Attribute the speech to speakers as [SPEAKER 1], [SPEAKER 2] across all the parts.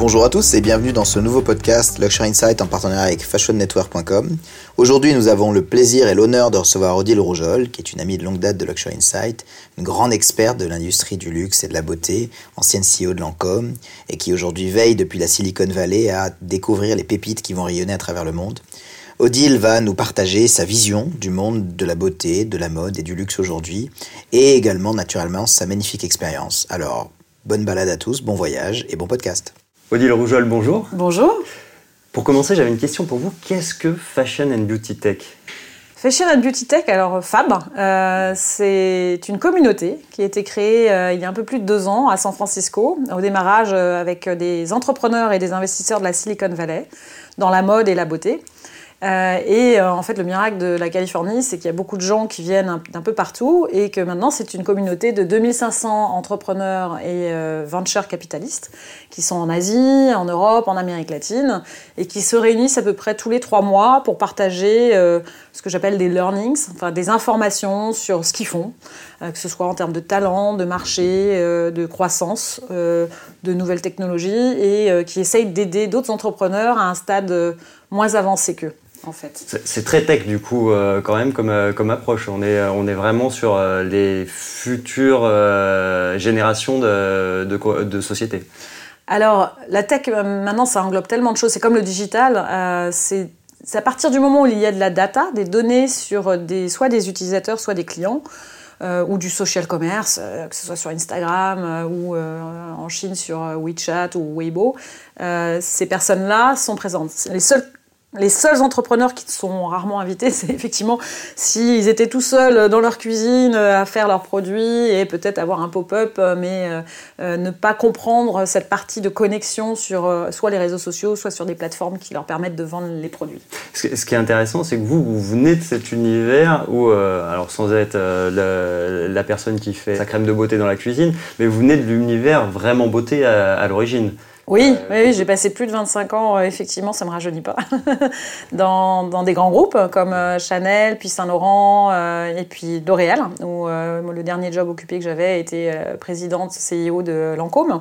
[SPEAKER 1] Bonjour à tous et bienvenue dans ce nouveau podcast Luxury Insight en partenariat avec fashionnetwork.com. Aujourd'hui, nous avons le plaisir et l'honneur de recevoir Odile Roujol, qui est une amie de longue date de Luxury Insight, une grande experte de l'industrie du luxe et de la beauté, ancienne CEO de Lancôme, et qui aujourd'hui veille depuis la Silicon Valley à découvrir les pépites qui vont rayonner à travers le monde. Odile va nous partager sa vision du monde de la beauté, de la mode et du luxe aujourd'hui, et également naturellement sa magnifique expérience. Alors, bonne balade à tous, bon voyage et bon podcast.
[SPEAKER 2] Odile Roujol, bonjour.
[SPEAKER 3] Bonjour.
[SPEAKER 2] Pour commencer, j'avais une question pour vous. Qu'est-ce que Fashion and Beauty Tech?
[SPEAKER 3] Fashion and Beauty Tech, alors Fab, euh, c'est une communauté qui a été créée euh, il y a un peu plus de deux ans à San Francisco, au démarrage euh, avec des entrepreneurs et des investisseurs de la Silicon Valley, dans la mode et la beauté. Euh, et euh, en fait, le miracle de la Californie, c'est qu'il y a beaucoup de gens qui viennent d'un peu partout et que maintenant, c'est une communauté de 2500 entrepreneurs et euh, venture capitalistes qui sont en Asie, en Europe, en Amérique latine et qui se réunissent à peu près tous les trois mois pour partager ce que j'appelle des learnings, enfin des informations sur ce qu'ils font, que ce soit en termes de talent, de marché, de croissance, de nouvelles technologies et qui essayent d'aider d'autres entrepreneurs à un stade moins avancé qu'eux en fait.
[SPEAKER 2] C'est très tech du coup euh, quand même comme, euh, comme approche. On est, on est vraiment sur euh, les futures générations de, de, de sociétés.
[SPEAKER 3] Alors la tech maintenant ça englobe tellement de choses. C'est comme le digital. c'est à partir du moment où il y a de la data, des données sur des, soit des utilisateurs, soit des clients. ou du social commerce, que ce soit sur Instagram ou en Chine sur WeChat ou Weibo, ces personnes-là sont présentes. Les seuls les seuls entrepreneurs qui sont rarement invités, c'est effectivement s'ils étaient tout seuls dans leur cuisine euh, à faire leurs produits et peut-être avoir un pop-up, euh, mais euh, ne pas comprendre cette partie de connexion sur soit les réseaux sociaux, soit sur des plateformes qui leur permettent de vendre les produits.
[SPEAKER 2] Ce qui est intéressant, c'est que vous, vous venez de cet univers où, alors sans être la, personne qui fait sa crème de beauté dans la cuisine, mais vous venez de l'univers vraiment beauté à l'origine.
[SPEAKER 3] Oui, euh, oui, j'ai passé plus de 25 ans, euh, effectivement, ça ne me rajeunit pas, dans, dans, des grands groupes comme euh, Chanel, puis Saint-Laurent et puis L'Oréal, où le dernier job occupé que j'avais était présidente CEO de Lancôme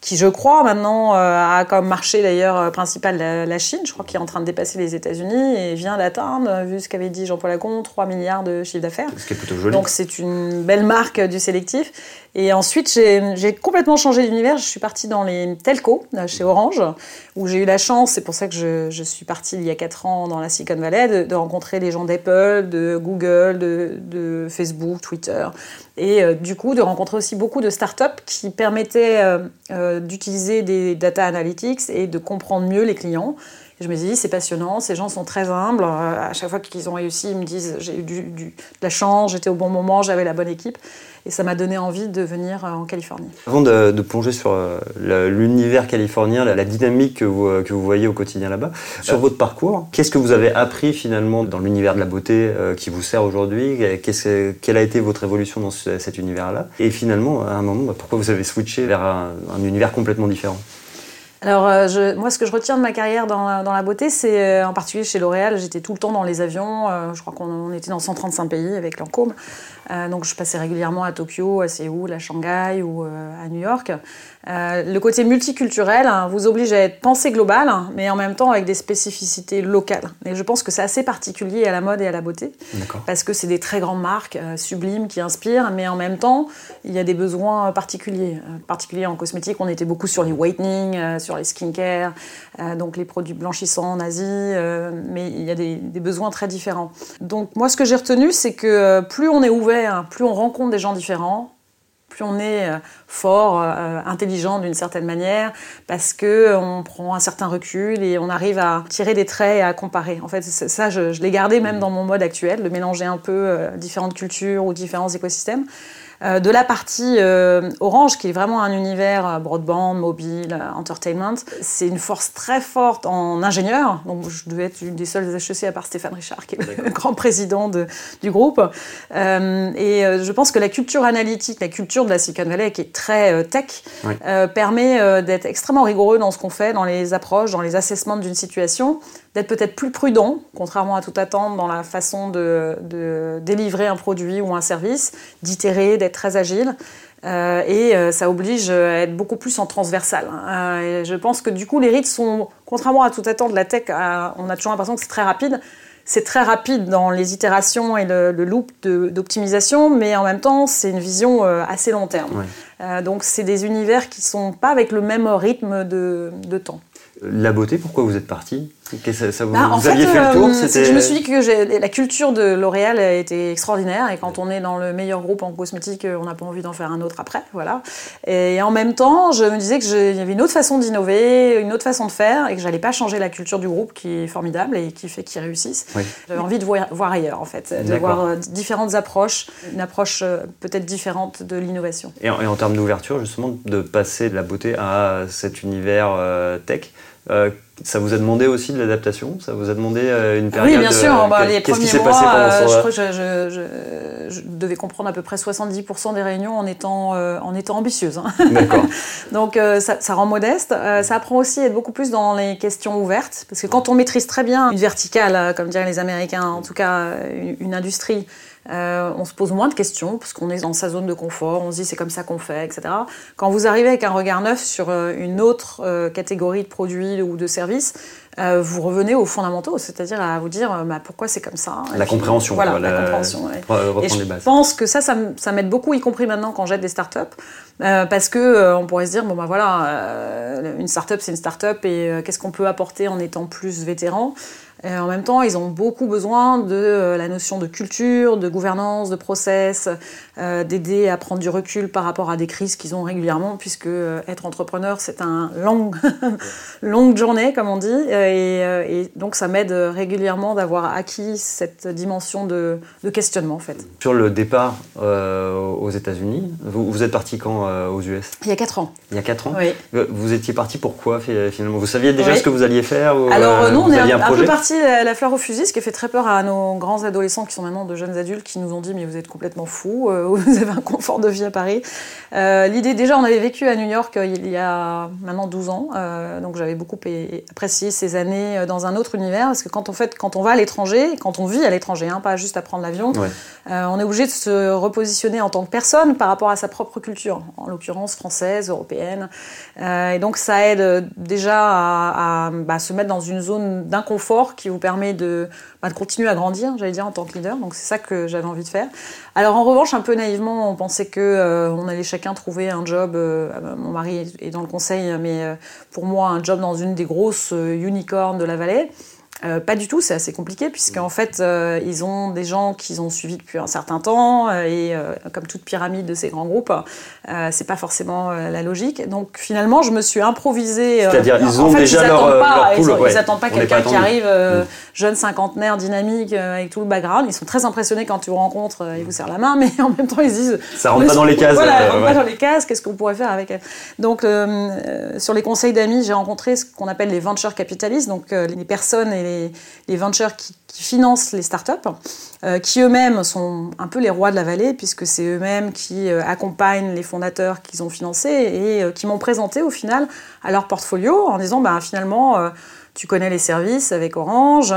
[SPEAKER 3] qui je crois maintenant a comme marché d'ailleurs principal la, Chine, je crois qu'il est en train de dépasser les États-Unis et vient d'atteindre, vu ce qu'avait dit Jean-Paul Lacombe, 3 milliards de chiffre d'affaires.
[SPEAKER 2] Ce qui est plutôt joli.
[SPEAKER 3] Donc c'est une belle marque du sélectif. Et ensuite, j'ai complètement changé d'univers. Je suis partie dans les telcos euh, chez Orange, où j'ai eu la chance, c'est pour ça que je, suis partie il y a 4 ans dans la Silicon Valley, de, rencontrer les gens d'Apple, de Google, de, Facebook, Twitter. Et euh, du coup, de rencontrer aussi beaucoup de startups qui permettaient euh, d'utiliser des data analytics et de comprendre mieux les clients. Je me suis dit, c'est passionnant, ces gens sont très humbles. À chaque fois qu'ils ont réussi, ils me disent, j'ai eu de la chance, j'étais au bon moment, j'avais la bonne équipe. Et ça m'a donné envie de venir euh, en Californie.
[SPEAKER 2] Avant de, plonger sur euh, l'univers californien, la, dynamique que vous, euh, que vous voyez au quotidien là-bas, sur votre parcours, qu'est-ce que vous avez appris finalement dans l'univers de la beauté qui vous sert aujourd'hui? Quelle a été votre évolution dans cet univers-là? Et finalement, à un moment, bah, pourquoi vous avez switché vers un univers complètement différent?
[SPEAKER 3] Alors, je, moi, ce que je retiens de ma carrière dans, dans la beauté, c'est euh, en particulier chez L'Oréal, j'étais tout le temps dans les avions. Euh, je crois qu'on était dans 135 pays avec Lancôme. Donc, je passais régulièrement à Tokyo, à Séoul, à Shanghai ou à New York. Le côté multiculturel hein, vous oblige à être pensée globale, mais en même temps avec des spécificités locales. Et je pense que c'est assez particulier à la mode et à la beauté, parce que c'est des très grandes marques sublimes qui inspirent, mais en même temps, il y a des besoins particuliers. particuliers en cosmétique, on était beaucoup sur les whitening, sur les skincare, euh, donc les produits blanchissants en Asie, euh, mais il y a des, besoins très différents. Donc moi, ce que j'ai retenu, c'est que euh, plus on est ouvert, plus on rencontre des gens différents, plus on est fort, intelligent d'une certaine manière, parce que on prend un certain recul et on arrive à tirer des traits et à comparer. En fait, ça, je, je l'ai gardé même dans mon mode actuel, de mélanger un peu différentes cultures ou différents écosystèmes. Euh, de la partie euh, Orange, qui est vraiment un univers euh, broadband, mobile, entertainment. C'est une force très forte en ingénieur. Donc, je devais être une des seules HEC à part Stéphane Richard, qui est le grand président du groupe. et je pense que la culture analytique, la culture de la Silicon Valley, qui est très tech, permet d'être extrêmement rigoureux dans ce qu'on fait, dans les approches, dans les assessments d'une situation, d'être peut-être plus prudent, contrairement à toute attente, dans la façon de, délivrer un produit ou un service, d'itérer, d'être très agile. et ça oblige à être beaucoup plus en transversal. et je pense que du coup, les rites sont, contrairement à tout attendre de la tech, on a toujours l'impression que c'est très rapide c'est très rapide dans les itérations et le, loop d'optimisation, mais en même temps, c'est une vision assez long terme. donc, c'est des univers qui ne sont pas avec le même rythme de, de temps.
[SPEAKER 2] La beauté, pourquoi vous êtes parti? Ça, vous, bah, aviez fait, le tour
[SPEAKER 3] euh, Je me suis dit que la culture de L'Oréal a été extraordinaire et quand on est dans le meilleur groupe en cosmétique, on n'a pas envie d'en faire un autre après. Voilà. Et en même temps, je me disais qu'il y avait une autre façon d'innover, une autre façon de faire et que j'allais pas changer la culture du groupe qui est formidable et qui fait qu'ils réussissent. J'avais envie de voir, voir, ailleurs en fait, de voir euh, différentes approches, une approche euh, peut-être différente de l'innovation.
[SPEAKER 2] Et, en termes d'ouverture, justement, de passer de la beauté à cet univers tech. Euh, ça vous a demandé aussi de l'adaptation? Ça vous a demandé euh, une période
[SPEAKER 3] Oui, bien sûr. Euh, bah, les premiers mois, je crois que je, devais comprendre à peu près 70% des réunions en étant, en étant ambitieuse. Hein. D'accord. Donc ça, rend modeste. ça apprend aussi à être beaucoup plus dans les questions ouvertes. Parce que quand on maîtrise très bien une verticale, comme diraient les Américains, en tout cas une industrie, euh, on se pose moins de questions parce qu'on est dans sa zone de confort, on se dit c'est comme ça qu'on fait, etc. Quand vous arrivez avec un regard neuf sur euh, une autre euh, catégorie de produits ou de services, vous revenez aux fondamentaux, c'est-à-dire à vous dire bah, pourquoi c'est comme ça.
[SPEAKER 2] La compréhension.
[SPEAKER 3] Voilà, la, compréhension. Et je pense que ça, ça, m'aide beaucoup, y compris maintenant quand j'aide des startups, parce que on pourrait se dire bon bah voilà, une startup c'est une startup et qu'est-ce qu'on peut apporter en étant plus vétéran? En même temps, ils ont beaucoup besoin de euh, la notion de culture, de gouvernance, de process, euh, d'aider à prendre du recul par rapport à des crises qu'ils ont régulièrement, puisque euh, être entrepreneur, c'est un long, longue journée, comme on dit. Et, donc, ça m'aide régulièrement d'avoir acquis cette dimension de, questionnement, en fait.
[SPEAKER 2] Sur le départ aux États-Unis, vous, vous, êtes parti quand aux US
[SPEAKER 3] Il y a 4 ans.
[SPEAKER 2] Il y a 4 ans?
[SPEAKER 3] Oui.
[SPEAKER 2] Vous étiez parti pourquoi, finalement? Vous saviez déjà ce que vous alliez faire
[SPEAKER 3] Alors, non, on est un, un peu parti la, fleur au fusil, ce qui fait très peur à nos grands adolescents qui sont maintenant de jeunes adultes qui nous ont dit mais vous êtes complètement fous, euh, vous avez un confort de vie à Paris. Euh, l'idée déjà, on avait vécu à New York euh, il y a maintenant 12 ans, donc j'avais beaucoup apprécié ces années dans un autre univers parce que quand on, fait, quand on va à l'étranger, quand on vit à l'étranger, hein, pas juste à prendre l'avion, on est obligé de se repositionner en tant que personne par rapport à sa propre culture, en l'occurrence française, européenne. et donc ça aide déjà à, bah, se mettre dans une zone d'inconfort qui vous permet de, bah, de continuer à grandir, j'allais dire, en tant que leader. Donc c'est ça que j'avais envie de faire. Alors en revanche, un peu naïvement, on pensait que euh, allait chacun trouver un job. Euh, ah bah, mon mari est dans le conseil, mais euh, pour moi, un job dans une des grosses unicornes de la vallée. Euh, pas du tout, c'est assez compliqué puisqu'en fait euh, ils ont des gens qu'ils ont suivis depuis un certain temps euh, et comme toute pyramide de ces grands groupes, c'est pas forcément la logique. Donc finalement je me suis improvisée.
[SPEAKER 2] C'est-à-dire ils ont déjà leur,
[SPEAKER 3] pas, Ils n'attendent pas quelqu'un qui arrive mm. jeune cinquantenaire dynamique avec tout le background. Ils sont très impressionnés quand tu rencontres, ils vous serrent la main, mais en même temps ils disent
[SPEAKER 2] ça rentre pas dans les cases.
[SPEAKER 3] Voilà, rentre pas dans les cases. Qu'est-ce qu'on pourrait faire avec elle Donc sur les conseils d'amis, j'ai rencontré ce qu'on appelle les venture capitalistes, donc les personnes et les les, ventures qui, financent les startups, euh, qui eux-mêmes sont un peu les rois de la vallée, puisque c'est eux-mêmes qui euh, accompagnent les fondateurs qu'ils ont financés et euh, qui m'ont présenté au final à leur portfolio en disant bah, finalement, tu connais les services avec Orange,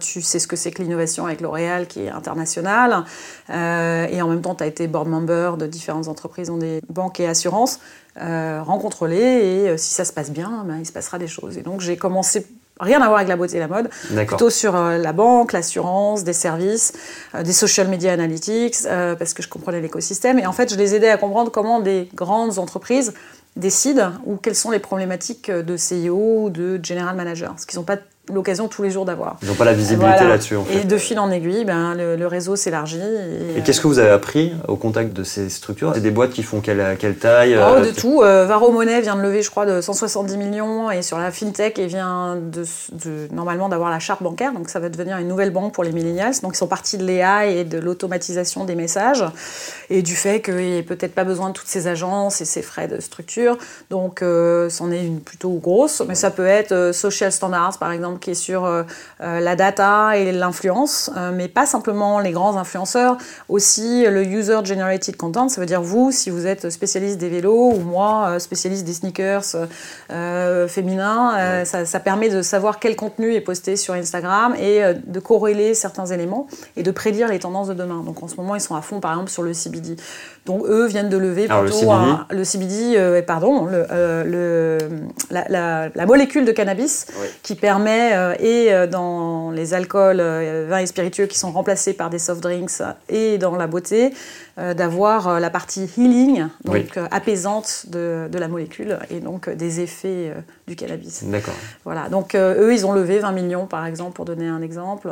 [SPEAKER 3] tu sais ce que c'est que l'innovation avec L'Oréal qui est internationale, et en même temps, tu as été board member de différentes entreprises, dont des banques et assurances. rencontre-les et si ça se passe bien, ben, il se passera des choses. Et donc j'ai commencé rien à voir avec la beauté et la mode, plutôt sur euh, la banque, l'assurance, des services, euh, des social media analytics, euh, parce que je comprenais l'écosystème. Et en fait, je les aidais à comprendre comment des grandes entreprises décident ou quelles sont les problématiques de CEO ou de general manager, ce qu'ils n'ont pas l'occasion tous les jours d'avoir.
[SPEAKER 2] Ils n'ont pas la visibilité là-dessus.
[SPEAKER 3] Et de fil en aiguille, ben, le, réseau s'élargit.
[SPEAKER 2] Et, qu'est-ce que vous avez appris au contact de ces structures? C'est des boîtes qui font quelle, quelle taille
[SPEAKER 3] oh, euh, De tout. Euh, Varo Monnaie vient de lever, je crois, de 170 millions. Et sur la fintech, il vient de, normalement d'avoir la charte bancaire. Donc ça va devenir une nouvelle banque pour les millennials. Donc ils sont partis de l'EA et de l'automatisation des messages. Et du fait qu'il n'y ait peut-être pas besoin de toutes ces agences et ces frais de structure. Donc euh, c'en est une plutôt grosse. Mais ça peut être Social Standards, par exemple qui est sur euh, euh, la data et l'influence, euh, mais pas simplement les grands influenceurs, aussi le user-generated content, ça veut dire vous, si vous êtes spécialiste des vélos, ou moi, spécialiste des sneakers féminins, ça, permet de savoir quel contenu est posté sur Instagram et de corréler certains éléments et de prédire les tendances de demain. Donc en ce moment, ils sont à fond, par exemple, sur le CBD. Donc eux viennent de lever
[SPEAKER 2] le
[SPEAKER 3] plutôt
[SPEAKER 2] CBD?
[SPEAKER 3] un- le CBD, euh, pardon, le, euh, le- la, la- la molécule de cannabis
[SPEAKER 2] Oui.
[SPEAKER 3] qui permet, euh, et dans les alcools, vins et spiritueux qui sont remplacés par des soft drinks, et dans la beauté, d'avoir la partie healing, donc
[SPEAKER 2] Oui.
[SPEAKER 3] apaisante de, de la molécule, et donc des effets du cannabis.
[SPEAKER 2] D'accord.
[SPEAKER 3] Voilà, donc eux, ils ont levé 20 millions, par exemple, pour donner un exemple.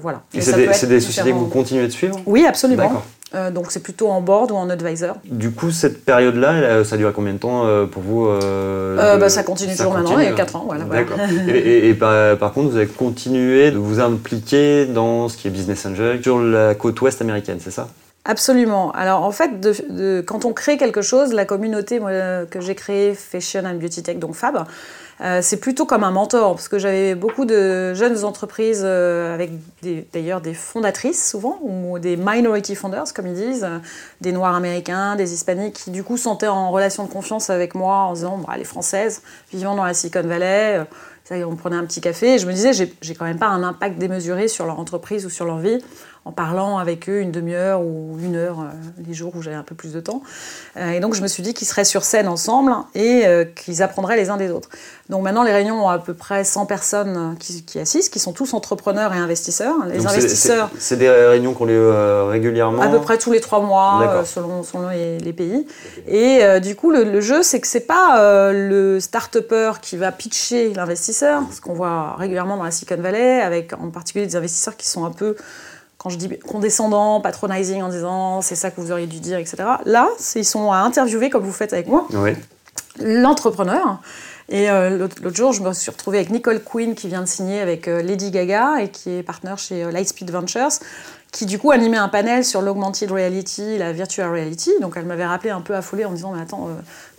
[SPEAKER 3] Voilà.
[SPEAKER 2] Et c'est des, des sociétés que vous continuez de suivre?
[SPEAKER 3] Oui, absolument.
[SPEAKER 2] D'accord.
[SPEAKER 3] Euh, donc c'est plutôt en board ou en advisor.
[SPEAKER 2] Du coup, cette période-là, a- ça a duré combien de temps euh, pour vous euh,
[SPEAKER 3] Euh, bah, ça continue toujours maintenant, il y a
[SPEAKER 2] hein.
[SPEAKER 3] quatre ans, voilà.
[SPEAKER 2] D'accord. et et- et par, par contre, vous avez continué de vous impliquer dans ce qui est Business Angel sur la côte ouest américaine, c'est ça?
[SPEAKER 3] Absolument. Alors en fait, de- de- quand on crée quelque chose, la communauté moi, que j'ai créée, Fashion and Beauty Tech, donc Fab, euh, c'est plutôt comme un mentor, parce que j'avais beaucoup de jeunes entreprises euh, avec d'ailleurs des fondatrices souvent, ou des minority founders comme ils disent, euh, des Noirs américains, des Hispaniques, qui du coup sentaient en relation de confiance avec moi en disant, bah, les Françaises, vivant dans la Silicon Valley, on prenait un petit café, et je me disais, j'ai quand même pas un impact démesuré sur leur entreprise ou sur leur vie en parlant avec eux une demi-heure ou une heure euh, les jours où j'avais un peu plus de temps. Euh, et donc je me suis dit qu'ils seraient sur scène ensemble et euh, qu'ils apprendraient les uns des autres. Donc maintenant les réunions ont à peu près 100 personnes euh, qui, qui assistent, qui sont tous entrepreneurs et investisseurs. Les
[SPEAKER 2] Donc,
[SPEAKER 3] investisseurs,
[SPEAKER 2] c'est- des réunions qu'on les régulièrement
[SPEAKER 3] à peu près tous les trois mois, selon, selon les, les pays. Et du coup, le, le jeu, c'est que c'est pas le start-upper qui va pitcher l'investisseur, ce qu'on voit régulièrement dans la Silicon Valley, avec en particulier des investisseurs qui sont un peu, quand je dis condescendants, patronizing, en disant c'est ça que vous auriez dû dire, etc. Là, ils sont à interviewer, comme vous faites avec moi,
[SPEAKER 2] Oui.
[SPEAKER 3] l'entrepreneur. Et euh, l'autre jour, je me suis retrouvée avec Nicole Quinn qui vient de signer avec euh, Lady Gaga et qui est partenaire chez euh, Lightspeed Ventures, qui du coup animait un panel sur l'augmented reality, la virtual reality. Donc elle m'avait rappelé un peu affolée en disant mais attends,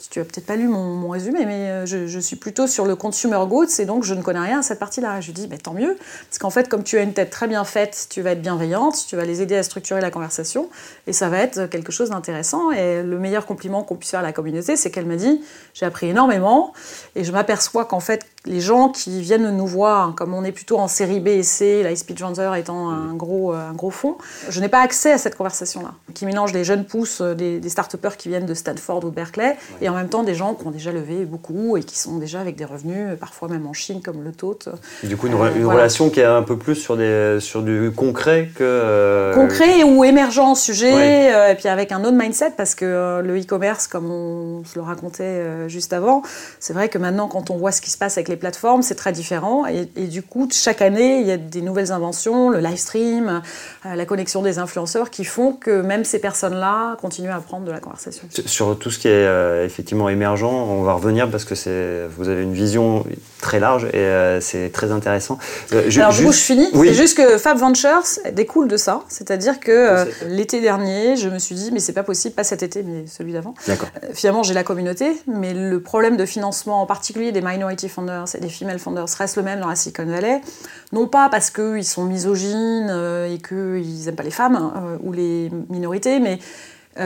[SPEAKER 3] tu as peut-être pas lu mon, mon résumé, mais euh, je, je suis plutôt sur le consumer goods et donc je ne connais rien à cette partie-là. Je lui dis mais tant mieux, parce qu'en fait comme tu as une tête très bien faite, tu vas être bienveillante, tu vas les aider à structurer la conversation et ça va être quelque chose d'intéressant. Et le meilleur compliment qu'on puisse faire à la communauté, c'est qu'elle m'a dit j'ai appris énormément et je m'aperçois qu'en fait les gens qui viennent nous voir, comme on est plutôt en série B et C, la Speed Venture étant un gros, euh, un gros fond, je n'ai pas accès à cette conversation-là, qui mélange des jeunes pousses, euh, des, des start-upers qui viennent de Stanford ou de Berkeley, et en même temps des gens qui ont déjà levé beaucoup et qui sont déjà avec des revenus, euh, parfois même en Chine comme le TOT.
[SPEAKER 2] Et du coup, une,
[SPEAKER 3] Euh,
[SPEAKER 2] re- une
[SPEAKER 3] voilà.
[SPEAKER 2] relation qui est un peu plus sur, des, sur du concret que. euh,
[SPEAKER 3] concret ou émergent sujet,
[SPEAKER 2] Ouais.
[SPEAKER 3] euh, et puis avec un autre mindset, parce que le e-commerce, comme on se le racontait juste avant, c'est vrai que maintenant, quand on voit ce qui se passe avec les plateformes, c'est très différent. Et, et du coup, chaque année, il y a des nouvelles inventions, le live stream, la connexion des influenceurs, qui font que même ces personnes-là continuent à prendre de la conversation.
[SPEAKER 2] Sur- tout ce qui est effectivement émergent, on va revenir parce que c'est vous avez une vision très large et euh, c'est très intéressant. Euh, ju-
[SPEAKER 3] Alors du coup, je finis.
[SPEAKER 2] Oui.
[SPEAKER 3] C'est juste que Fab Ventures découle de ça. C'est-à-dire que euh, l'été dernier, je me suis dit, mais c'est pas possible, pas cet été, mais celui d'avant.
[SPEAKER 2] D'accord.
[SPEAKER 3] Euh, Finalement, j'ai la communauté, mais le problème de financement, en particulier des minority funders et des female funders, reste le même dans la Silicon Valley. Non pas parce qu'ils sont misogynes et qu'ils n'aiment pas les femmes euh, ou les minorités, mais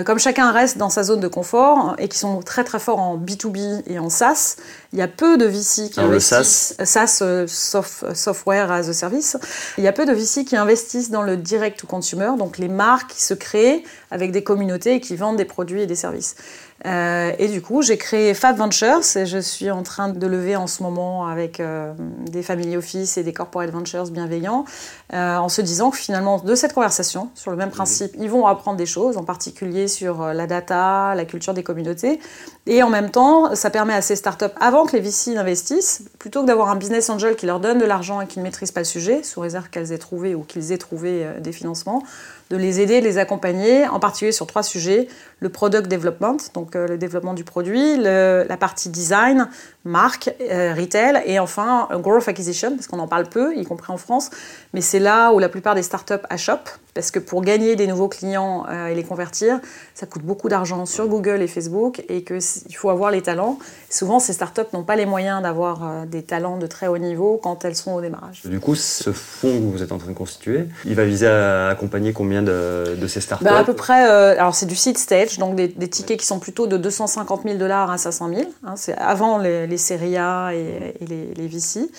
[SPEAKER 3] comme chacun reste dans sa zone de confort et qui sont très très forts en B2B et en SaaS, il y a peu de VC qui
[SPEAKER 2] Alors, le
[SPEAKER 3] investissent. SaaS, euh, soft- euh, Software as a Service. Il y a peu de VC qui investissent dans le direct to consumer, donc les marques qui se créent avec des communautés et qui vendent des produits et des services. Euh, et du coup, j'ai créé Fab Ventures et je suis en train de lever en ce moment avec euh, des family office et des corporate ventures bienveillants euh, en se disant que finalement, de cette conversation, sur le même principe, ils vont apprendre des choses, en particulier sur la data, la culture des communautés. Et en même temps, ça permet à ces startups, avant que les VC investissent, plutôt que d'avoir un business angel qui leur donne de l'argent et qui ne maîtrise pas le sujet, sous réserve qu'elles aient trouvé ou qu'ils aient trouvé des financements, de les aider, de les accompagner, en particulier sur trois sujets le product development, donc euh, le développement du produit, la partie design, marque, euh, retail, et enfin growth acquisition, parce qu'on en parle peu, y compris en France, mais c'est là où la plupart des startups achoppent, parce que pour gagner des nouveaux clients euh, et les convertir, ça coûte beaucoup d'argent sur Google et Facebook, et qu'il faut avoir les talents. Souvent, ces startups n'ont pas les moyens d'avoir des talents de très haut niveau quand elles sont au démarrage.
[SPEAKER 2] Du coup, ce fonds que vous êtes en train de constituer, il va viser à accompagner combien de, de ces startups
[SPEAKER 3] Ben, à peu près, euh, alors c'est du seed stage, donc des, des tickets qui sont plutôt de 250 000 dollars à 500 000. hein, c'est avant les, les séries A et, et les, les VC.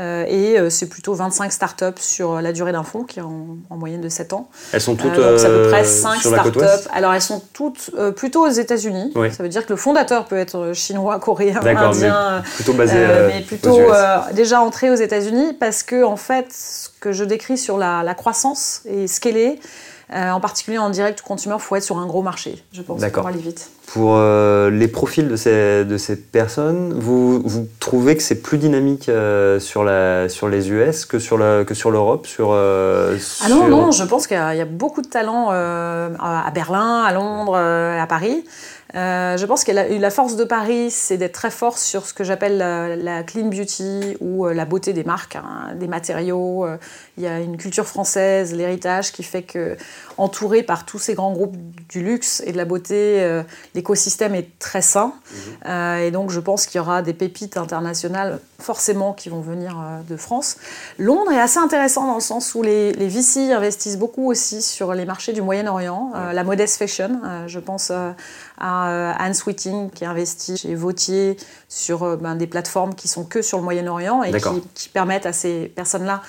[SPEAKER 3] Euh, et euh, c'est plutôt 25 startups sur la durée d'un fonds, qui est en, moyenne de 7 ans.
[SPEAKER 2] Elles sont toutes
[SPEAKER 3] euh, donc, à peu près 5 startups. Alors, elles sont toutes plutôt aux États-Unis. Ça veut dire que le fondateur peut être chinois, coréen, indien.
[SPEAKER 2] Mais plutôt basé.
[SPEAKER 3] mais plutôt déjà entré aux États-Unis parce que, en fait, ce que je décris sur la, la croissance et ce qu'elle est, euh, en particulier en direct consumer, il faut être sur un gros marché, je pense, pour aller vite.
[SPEAKER 2] Pour euh, les profils de ces, de ces personnes, vous, vous trouvez que c'est plus dynamique euh, sur, la, sur les US que sur l'Europe sur,
[SPEAKER 3] Ah non, non, je pense qu'il y, a beaucoup de talents à Berlin, à Londres, à Paris. Euh, je pense que la, la force de Paris, c'est d'être très fort sur ce que j'appelle la, clean beauty ou euh, la beauté des marques, hein, des matériaux. Euh, il y a une culture française, l'héritage qui fait que, entouré par tous ces grands groupes du luxe et de la beauté, l'écosystème est très sain. Mhm. et donc, je pense qu'il y aura des pépites internationales forcément qui vont venir de France. Londres est assez intéressant dans le sens où les, les VC investissent beaucoup aussi sur les marchés du Moyen-Orient, la modest fashion. je pense à euh, Anne Sweeting qui investit chez Vautier sur euh, ben, des plateformes qui sont que sur le Moyen-Orient et qui, permettent à ces personnes-là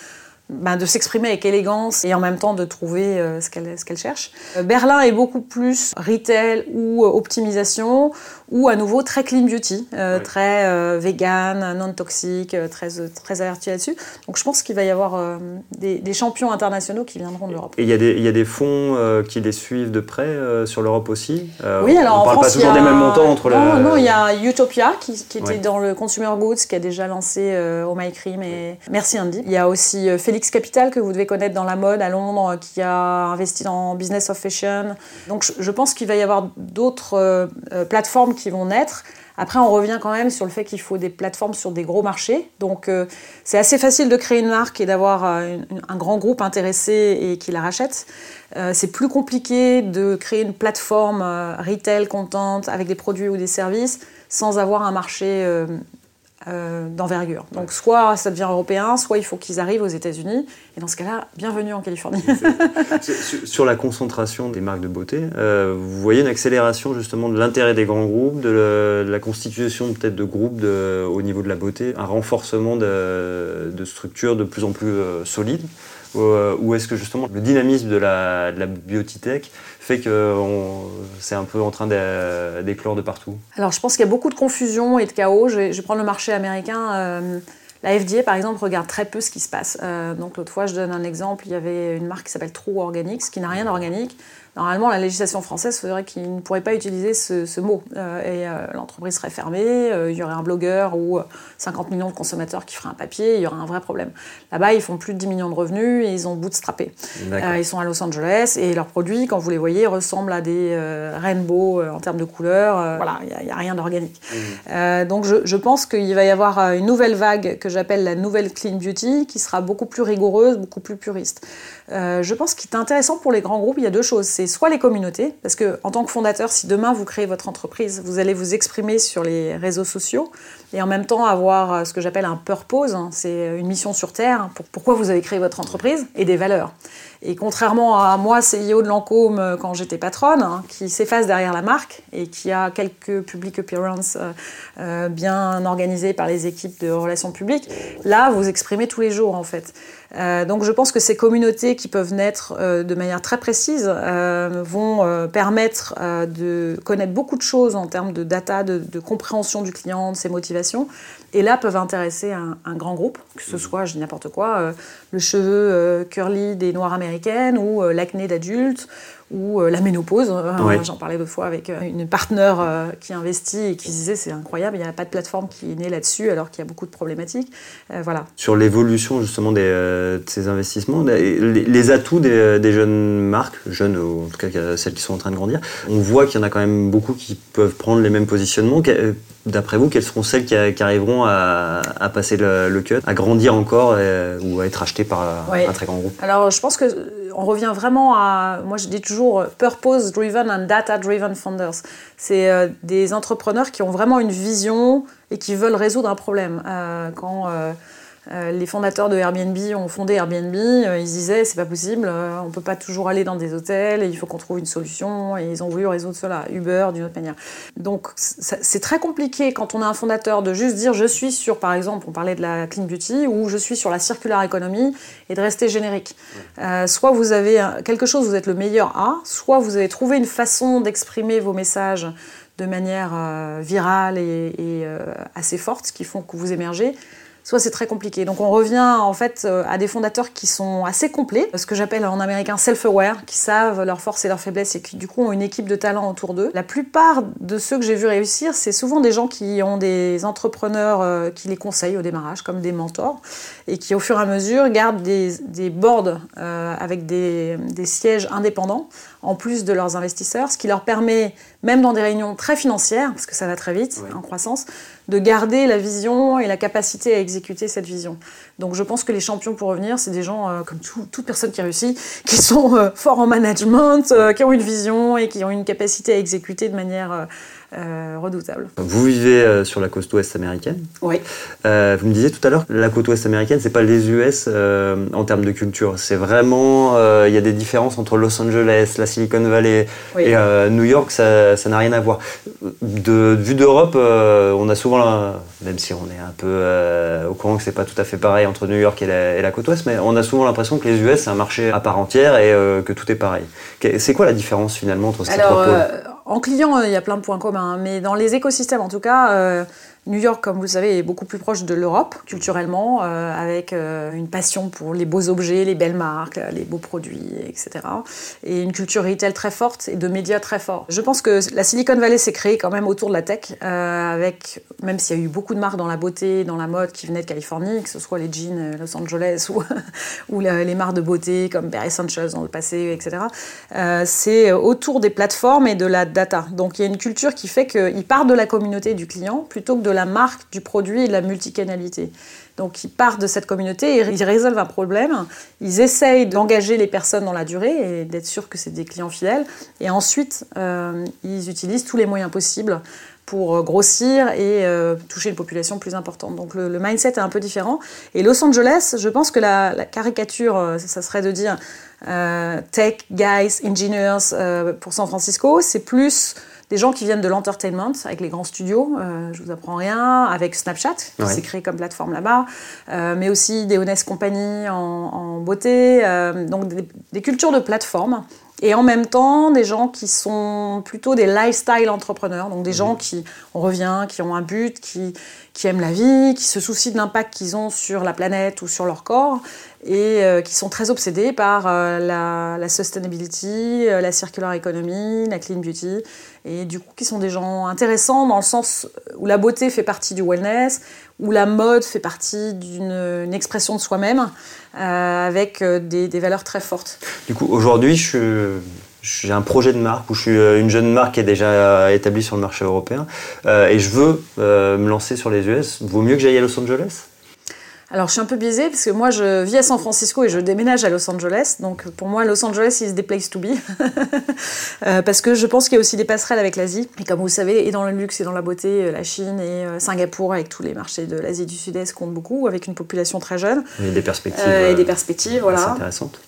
[SPEAKER 3] ben, de s'exprimer avec élégance et en même temps de trouver euh, ce qu'elles cherchent. Berlin est beaucoup plus retail ou optimisation ou à nouveau très clean beauty, euh, très euh, vegan, non toxique, euh, très, très averti là-dessus. Donc je pense qu'il va y avoir des, champions internationaux qui viendront de l'Europe.
[SPEAKER 2] Et il y, a des, y a des fonds qui les suivent de près sur l'Europe aussi
[SPEAKER 3] Oui, alors
[SPEAKER 2] on
[SPEAKER 3] en
[SPEAKER 2] parle
[SPEAKER 3] France,
[SPEAKER 2] pas toujours des mêmes montants entre
[SPEAKER 3] Non, non, il y a Utopia qui, qui était dans le Consumer Goods, qui a déjà lancé Oh My Cream et Merci Andy. Il y a aussi Félix Capital que vous devez connaître dans la mode à Londres, qui a investi dans Business of Fashion. Donc je, je pense qu'il va y avoir d'autres plateformes qui vont naître. Après, on revient quand même sur le fait qu'il faut des plateformes sur des gros marchés. Donc, euh, c'est assez facile de créer une marque et d'avoir euh, un grand groupe intéressé et qui la rachète. Euh, c'est plus compliqué de créer une plateforme retail contente avec des produits ou des services sans avoir un marché euh, d'envergure. Donc soit ça devient européen, soit il faut qu'ils arrivent aux États-Unis. Et dans ce cas-là, bienvenue en Californie.
[SPEAKER 2] sur la concentration des marques de beauté, euh, vous voyez une accélération justement de l'intérêt des grands groupes, de, la constitution peut-être de groupes au niveau de la beauté, un renforcement de, structures de plus en plus euh, solides ou est-ce que justement le dynamisme de la, de biotech fait que c'est un peu en train d'éclore de partout
[SPEAKER 3] Alors je pense qu'il y a beaucoup de confusion et de chaos. Je vais, le marché américain. Euh, la FDA, par exemple, regarde très peu ce qui se passe. Euh, donc l'autre fois, je donne un exemple, il y avait une marque qui s'appelle True Organics, qui n'a rien d'organique, Normalement, la législation française ferait qu'il ne pourrait pas utiliser ce, mot. Euh, et euh, l'entreprise serait fermée, euh, il y aurait un blogueur ou 50 millions de consommateurs qui feraient un papier, il y aurait un vrai problème. Là-bas, ils font plus de 10 millions de revenus et ils ont bootstrappé. ils sont à Los Angeles et leurs produits, quand vous les voyez, ressemblent à des rainbows en termes de couleurs. voilà, il n'y a, rien d'organique. Mmh. donc je, je pense qu'il va y avoir une nouvelle vague que j'appelle la nouvelle clean beauty qui sera beaucoup plus rigoureuse, beaucoup plus puriste. je pense qu'il est intéressant pour les grands groupes, il y a deux choses soit les communautés, parce que en tant que fondateur, si demain vous créez votre entreprise, vous allez vous exprimer sur les réseaux sociaux et en même temps avoir euh, ce que j'appelle un purpose, hein, c'est une mission sur Terre, pour pourquoi vous avez créé votre entreprise, et des valeurs. Et contrairement à moi, CEO de Lancôme, euh, quand j'étais patronne, hein, qui s'efface derrière la marque et qui a quelques public appearances euh, bien organisées par les équipes de relations publiques, là, vous exprimez tous les jours en fait. Donc je pense que ces communautés qui peuvent naître de manière très précise vont permettre de connaître beaucoup de choses en termes de data, de, de compréhension du client, de ses motivations. Et là peuvent intéresser un, grand groupe, que ce soit, je dis n'importe quoi, euh, le cheveu euh, curly des Noires américaines ou euh, l'acné d'adulte ou la ménopause. J'en parlais d'autres fois avec une partenaire qui investit et qui disait c'est incroyable, il n'y a pas de plateforme qui est née là-dessus alors qu'il y a beaucoup de problématiques. voilà.
[SPEAKER 2] Sur l'évolution justement des, de ces investissements, les, atouts des, des, jeunes marques, jeunes ou en tout cas celles qui sont en train de grandir, on voit qu'il y en a quand même beaucoup qui peuvent prendre les mêmes positionnements. D'après vous, quelles seront celles qui, arriveront à, passer le, cut, à grandir encore ou à être achetées par un très grand groupe?
[SPEAKER 3] Alors, je pense que euh, on revient vraiment à, moi je dis toujours, purpose driven and data driven founders. C'est euh, des entrepreneurs qui ont vraiment une vision et qui veulent résoudre un problème. Euh, quand euh, les fondateurs de Airbnb ont fondé Airbnb, euh, ils disaient c'est pas possible, euh, on peut pas toujours aller dans des hôtels, il faut qu'on trouve une solution, et ils ont voulu résoudre cela, Uber d'une autre manière. Donc c'est très compliqué quand on a un fondateur de juste dire je suis sur, par exemple, on parlait de la clean beauty, ou je suis sur la circular economy, et de rester générique. soit vous avez quelque chose, vous êtes le meilleur à, soit vous avez trouvé une façon d'exprimer vos messages de manière virale et, et assez forte, qui font que vous émergez soit c'est très compliqué. Donc on revient en fait euh, à des fondateurs qui sont assez complets, ce que j'appelle en américain self-aware, qui savent leurs forces et leurs faiblesses et qui du coup ont une équipe de talents autour d'eux. La plupart de ceux que j'ai vu réussir, c'est souvent des gens qui ont des entrepreneurs euh, qui les conseillent au démarrage, comme des mentors, et qui au fur et à mesure gardent des, des boards euh, avec des, des sièges indépendants en plus de leurs investisseurs, ce qui leur permet, même dans des réunions très financières, parce que ça va très vite en croissance, de garder la vision et la capacité à exécuter cette vision. Donc je pense que les champions pour revenir, c'est des gens euh, comme toute personne qui réussit, qui sont euh, forts en management, euh, qui ont une vision et qui ont une capacité à exécuter de manière euh, redoutable.
[SPEAKER 2] Vous vivez euh, sur la côte ouest américaine.
[SPEAKER 3] Oui.
[SPEAKER 2] Euh, vous me disiez tout à l'heure, la côte ouest américaine, c'est pas les US en termes de culture. C'est vraiment, il y a des différences entre Los Angeles, la Silicon Valley et New York. Ça n'a rien à voir. De vue d'Europe, on a souvent, même si on est un peu au courant que c'est pas tout à fait pareil entre New York et la, côte ouest, mais on a souvent l'impression que les US c'est un marché à part entière et que tout est pareil. C'est quoi la différence finalement entre ces trois pôles?
[SPEAKER 3] En client, euh, il y a plein de points communs, hein, mais dans les écosystèmes, en tout cas, euh, New York, comme vous le savez, est beaucoup plus proche de l'Europe culturellement, euh, avec euh, une passion pour les beaux objets, les belles marques, les beaux produits, etc. Et une culture retail très forte et de médias très forts. Je pense que la Silicon Valley s'est créée quand même autour de la tech, euh, avec même s'il y a eu beaucoup de marques dans la beauté, dans la mode qui venaient de Californie, que ce soit les jeans Los Angeles ou, les marques de beauté comme Barry Essentials dans le passé, etc. C'est autour des plateformes et de la data. Donc il y a une culture qui fait qu'ils partent de la communauté du client plutôt que de la marque, du produit et de la multicanalité. Donc ils partent de cette communauté, ils résolvent un problème, ils essayent d'engager les personnes dans la durée et d'être sûr que c'est des clients fidèles. Et ensuite, euh, ils utilisent tous les moyens possibles pour euh, grossir et euh, toucher une population plus importante. Donc le, mindset est un peu différent. Et Los Angeles, je pense que la, la caricature, ça serait de dire tech, guys, engineers pour San Francisco, c'est plus des gens qui viennent de l'entertainment avec les grands studios, euh, je vous apprends rien, avec Snapchat qui s'est créé comme plateforme là-bas, euh, mais aussi des Honest Company en, beauté, euh, donc des, cultures de plateforme. Et en même temps, des gens qui sont plutôt des lifestyle entrepreneurs, donc des gens qui, on revient, qui ont un but, qui, qui aiment la vie, qui se soucient de l'impact qu'ils ont sur la planète ou sur leur corps, et qui sont très obsédés par la, la, sustainability, la circular economy, la clean beauty et du coup qui sont des gens intéressants dans le sens où la beauté fait partie du wellness, où la mode fait partie d'une expression de soi-même, euh, avec euh, des, des, valeurs très fortes.
[SPEAKER 2] Du coup, aujourd'hui, j'ai un projet de marque où je suis euh, une jeune marque qui est déjà établie sur le marché européen et je veux me lancer sur les US. Vaut mieux que j'aille à Los Angeles?
[SPEAKER 3] Alors je suis un peu biaisée parce que moi je vis à San Francisco et je déménage à Los Angeles. Donc pour moi Los Angeles is the place to be. Euh, parce que je pense qu'il y a aussi des passerelles avec l'Asie. Et comme vous savez, et dans le luxe et dans la beauté, euh, la Chine et euh, Singapour avec tous les marchés de l'Asie du Sud-Est comptent beaucoup, avec une population très jeune.
[SPEAKER 2] Et des perspectives.
[SPEAKER 3] et des perspectives, voilà.
[SPEAKER 2] Intéressantes.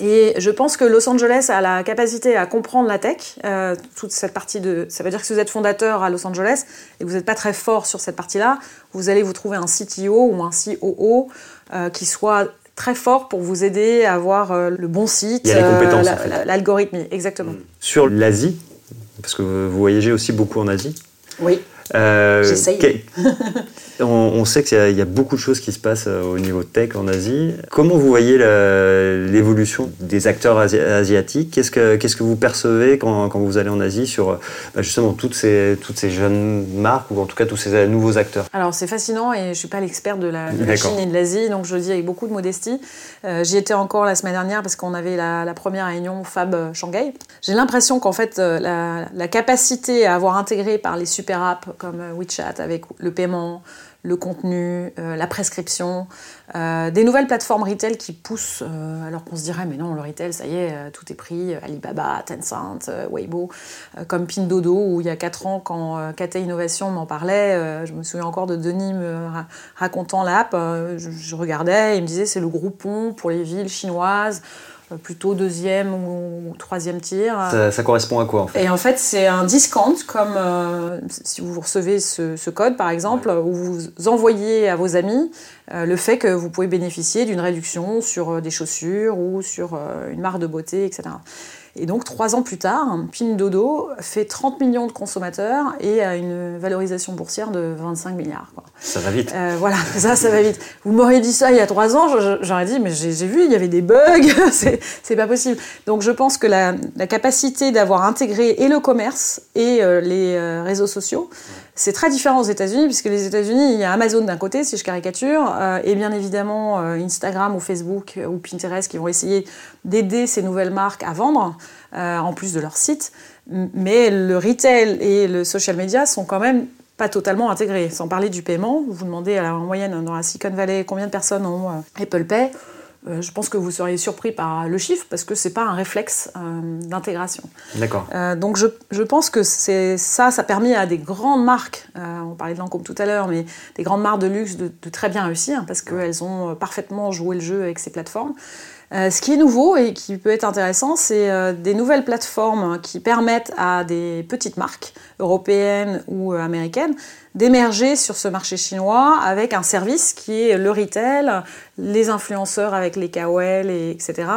[SPEAKER 3] Et je pense que Los Angeles a la capacité à comprendre la tech, euh, toute cette partie de. Ça veut dire que si vous êtes fondateur à Los Angeles et que vous n'êtes pas très fort sur cette partie-là, vous allez vous trouver un CTO ou un COO euh, qui soit très fort pour vous aider à avoir euh, le bon site,
[SPEAKER 2] Il y a les compétences,
[SPEAKER 3] l'algorithme, exactement.
[SPEAKER 2] Sur l'Asie, parce que vous voyagez aussi beaucoup en Asie.
[SPEAKER 3] Oui. Euh, J'essaye.
[SPEAKER 2] on, sait qu'il y, a beaucoup de choses qui se passent euh, au niveau tech en Asie. Comment vous voyez l'évolution des acteurs asiatiques? Qu'est-ce que, vous percevez quand, quand, vous allez en Asie sur bah, justement toutes ces, toutes ces jeunes marques ou en tout cas tous ces nouveaux acteurs?
[SPEAKER 3] Alors c'est fascinant et je ne suis pas l'expert de la, Chine et de l'Asie, donc je le dis avec beaucoup de modestie. Euh, j'y étais encore la semaine dernière parce qu'on avait la, la, première réunion Fab Shanghai. J'ai l'impression qu'en fait la, la capacité à avoir intégré par les super apps comme WeChat avec le paiement, le contenu, la prescription, des nouvelles plateformes retail qui poussent, alors qu'on se dirait, mais non, le retail, ça y est, tout est pris, Alibaba, Tencent, Weibo, comme Pindodo, où il y a 4 ans, quand Kata Innovation m'en parlait, je me souviens encore de Denis me racontant l'app, je, je regardais, il me disait, c'est le groupon pour les villes chinoises plutôt deuxième ou troisième tir.
[SPEAKER 2] Ça, correspond à quoi en fait?
[SPEAKER 3] Et en fait, c'est un discount, comme euh, si vous recevez ce, code par exemple, où vous envoyez à vos amis euh, le fait que vous pouvez bénéficier d'une réduction sur euh, des chaussures ou sur une marque de beauté, etc. Et donc, trois ans plus tard, Pindodo fait 30 millions de consommateurs et a une valorisation boursière de 25 milliards.
[SPEAKER 2] Ça va vite.
[SPEAKER 3] Euh, voilà, ça, ça va vite. Vous m'auriez dit ça il y a trois ans, j'aurais dit, mais j'ai vu, il y avait des bugs, c'est pas possible. Donc, je pense que la, capacité d'avoir intégré et le commerce et euh, les euh, réseaux sociaux, c'est très différent aux États-Unis, puisque les États-Unis, il y a Amazon d'un côté, si je caricature, euh, et bien évidemment euh, Instagram ou Facebook euh, ou Pinterest qui vont essayer d'aider ces nouvelles marques à vendre, en plus de leur site. Mais le retail et le social media sont quand même pas totalement intégrés. Sans parler du paiement, vous demandez à en moyenne dans la Silicon Valley combien de personnes ont Apple Pay? Euh, je pense que vous seriez surpris par le chiffre parce que c'est pas un réflexe euh, d'intégration.
[SPEAKER 2] D'accord.
[SPEAKER 3] Euh, donc je, je, pense que c'est ça, ça a permis à des grandes marques, on parlait de Lancôme tout à l'heure, mais des grandes marques de luxe de, de très bien réussir parce qu'elles ont parfaitement joué le jeu avec ces plateformes. ce qui est nouveau et qui peut être intéressant, c'est des nouvelles plateformes qui permettent à des petites marques européennes ou américaines d'émerger sur ce marché chinois avec un service qui est le retail, les influenceurs avec les KOL, et etc.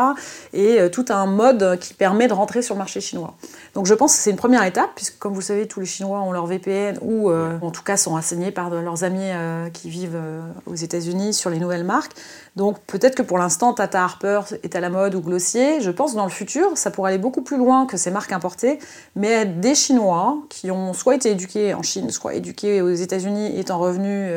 [SPEAKER 3] Et euh, tout un mode qui permet de rentrer sur le marché chinois. Donc je pense que c'est une première étape, puisque comme vous savez, tous les Chinois ont leur VPN ou euh, en tout cas sont enseignés par leurs amis euh, qui vivent aux États-Unis sur les nouvelles marques. Donc peut-être que pour l'instant, Tata Harper est à la mode ou Glossier. Je pense que dans le futur, ça pourrait aller beaucoup plus loin que ces marques importées, mais des Chinois qui soit été éduqués en Chine, soit éduqués aux États-Unis étant revenus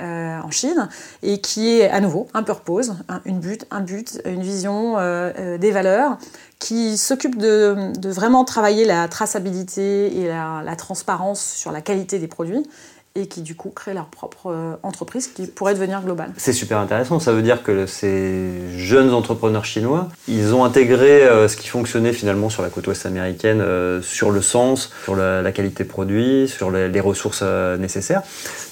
[SPEAKER 3] euh, en Chine, et qui est à nouveau un purpose, un, une but, un but, une vision, euh, euh, des valeurs, qui s'occupe de, vraiment travailler la traçabilité et la transparence sur la qualité des produits et qui du coup créent leur propre euh, entreprise qui pourrait devenir globale.
[SPEAKER 2] C'est super intéressant, ça veut dire que ces jeunes entrepreneurs chinois, ils ont intégré euh, ce qui fonctionnait finalement sur la côte ouest américaine, euh, sur le sens, sur la, qualité produit, sur les, ressources nécessaires,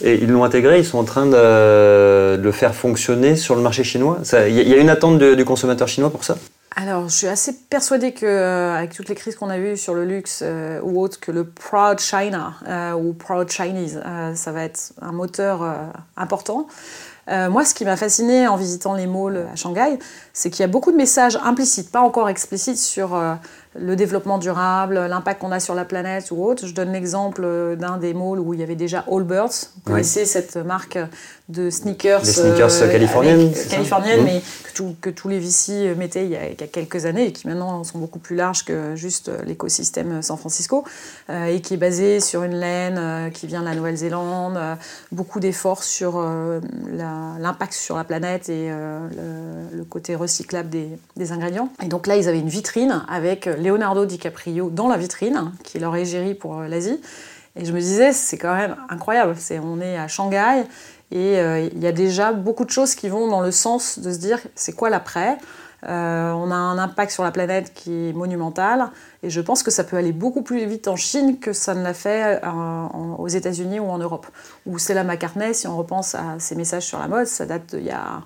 [SPEAKER 2] et ils l'ont intégré, ils sont en train de, le faire fonctionner sur le marché chinois. Il y, a une attente du consommateur chinois pour ça?
[SPEAKER 3] Alors, je suis assez persuadée que, euh, avec toutes les crises qu'on a vues sur le luxe euh, ou autre, que le Proud China euh, ou Proud Chinese, ça va être un moteur important. moi, ce qui m'a fasciné en visitant les malls à Shanghai, c'est qu'il y a beaucoup de messages implicites, pas encore explicites, sur le développement durable, l'impact qu'on a sur la planète ou autre. Je donne l'exemple d'un des malls où il y avait déjà Allbirds. Vous connaissez cette marque de sneakers,
[SPEAKER 2] des sneakers
[SPEAKER 3] euh,
[SPEAKER 2] californiennes,
[SPEAKER 3] californiennes mais que, tous les VC mettaient il y, a, quelques années et qui maintenant sont beaucoup plus larges que juste l'écosystème San Francisco euh, et qui est basé sur une laine euh, qui vient de la Nouvelle-Zélande, beaucoup d'efforts sur l'impact sur la planète et le, côté recyclable des, des, ingrédients. Et donc là, ils avaient une vitrine avec Leonardo DiCaprio dans la vitrine, qui est leur pour l'Asie. Et je me disais, c'est quand même incroyable. C'est, on est à Shanghai et euh, il y a déjà beaucoup de choses qui vont dans le sens de se dire c'est quoi l'après? Euh, On a un impact sur la planète qui est monumental et je pense que ça peut aller beaucoup plus vite en Chine que ça ne l'a fait euh, aux États-Unis ou en Europe. Ou c'est McCartney, si on repense à ses messages sur la mode, ça date d'il y a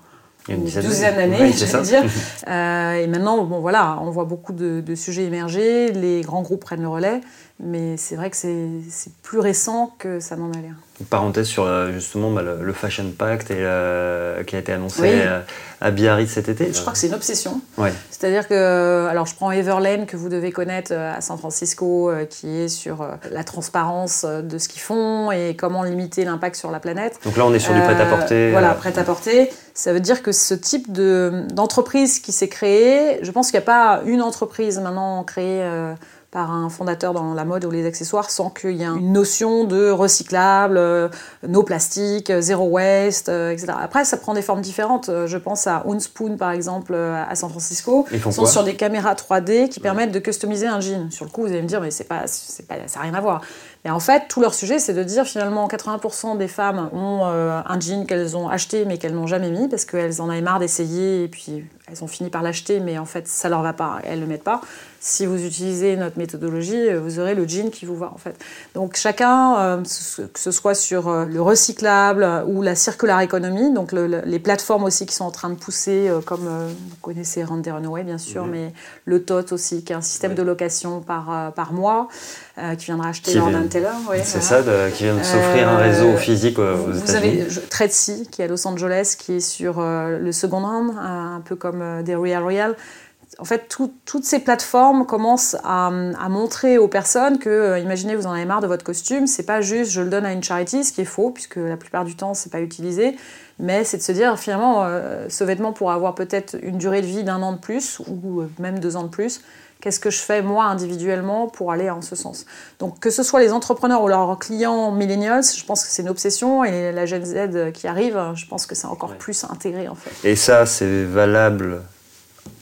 [SPEAKER 3] une, douzaine d'années, je dire. et maintenant, bon, voilà, on voit beaucoup de, de, sujets émerger, les grands groupes prennent le relais, mais c'est vrai que c'est plus récent que ça n'en a l'air.
[SPEAKER 2] Une parenthèse sur euh, justement bah, le, Fashion Pact et, qui a été annoncé euh, à Biarritz cet été.
[SPEAKER 3] Je crois que c'est une obsession. C'est-à-dire que, alors je prends Everlane que vous devez connaître euh, à San Francisco, qui est sur la transparence de ce qu'ils font et comment limiter l'impact sur la planète.
[SPEAKER 2] Donc là on est sur du prêt-à-porter.
[SPEAKER 3] Voilà, prêt-à-porter. Ça veut dire que ce type d'entreprise qui s'est créée, je pense qu'il n'y a pas une entreprise maintenant créée par un fondateur dans la mode ou les accessoires sans qu'il y ait une notion de recyclable, euh, no plastique, euh, zéro waste, euh, etc. Après, ça prend des formes différentes. Je pense à Unspoon, par exemple, à San Francisco.
[SPEAKER 2] Ils
[SPEAKER 3] sont sur des caméras 3D qui permettent de customiser un jean. Sur le coup, vous allez me dire, mais c'est pas, pas, ça n'a rien à voir. Et en fait, tout leur sujet, c'est de dire finalement 80% des femmes ont un jean qu'elles ont acheté mais qu'elles n'ont jamais mis parce qu'elles en avaient marre d'essayer et puis elles ont fini par l'acheter, mais en fait, ça leur va pas, elles le mettent pas. Si vous utilisez notre méthodologie, euh, vous aurez le jean qui vous va, en fait. Donc, chacun, euh, que ce soit sur euh, le recyclable ou la circular economy, donc les plateformes aussi qui sont en train de pousser, comme vous connaissez Render Runaway, bien sûr, mais le TOT aussi, qui est un système de location par, par mois, qui viendra acheter leur Teller.
[SPEAKER 2] C'est ça, qui vient de s'offrir un réseau physique aux
[SPEAKER 3] États-Unis. Vous avez Treadsy, qui est à Los Angeles, qui est sur le second hand, un peu comme euh, des Real Real. En fait, toutes ces plateformes commencent à, montrer aux personnes que, euh, imaginez, vous en avez marre de votre costume, c'est pas juste je le donne à une charity, ce qui est faux, puisque la plupart du temps, c'est pas utilisé, mais c'est de se dire finalement, euh, ce vêtement pourrait avoir peut-être une durée de vie d'un an de plus, ou même deux ans de plus. Qu'est-ce que je fais moi individuellement pour aller en ce sens. Donc que ce soit les entrepreneurs ou leurs clients millennials, je pense que c'est une obsession et la Gen Z qui arrive, je pense que c'est encore plus intégré en fait.
[SPEAKER 2] Et ça, c'est valable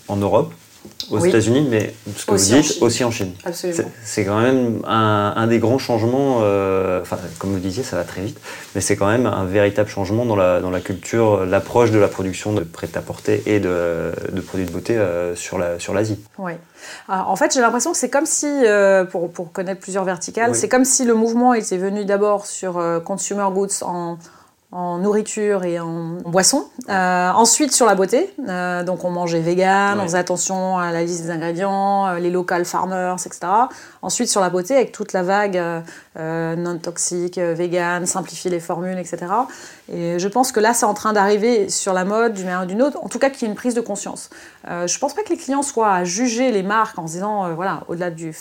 [SPEAKER 2] en Europe? Aux États-Unis, mais ce que vous dites, aussi en Chine.
[SPEAKER 3] Absolument.
[SPEAKER 2] C'est quand même un, des grands changements, euh, enfin, comme vous disiez, ça va très vite, mais c'est quand même un véritable changement dans la, dans la culture, l'approche de la production de prêt-à-porter et de, de, produits de beauté euh, sur l'Asie. Sur
[SPEAKER 3] oui. en fait, j'ai l'impression que c'est comme si, euh, pour, pour, connaître plusieurs verticales, c'est comme si le mouvement était venu d'abord sur consumer goods en en nourriture et en, boisson. Euh, ensuite sur la beauté, euh, donc on mangeait vegan, on faisait attention à la liste des ingrédients, euh, les local farmers, etc. Ensuite sur la beauté avec toute la vague non toxique, vegan, simplifier les formules, etc. Et je pense que là c'est en train d'arriver sur la mode d'une manière ou d'une autre, en tout cas qu'il y ait une prise de conscience. je pense pas que les clients soient à juger les marques en se disant voilà au-delà du,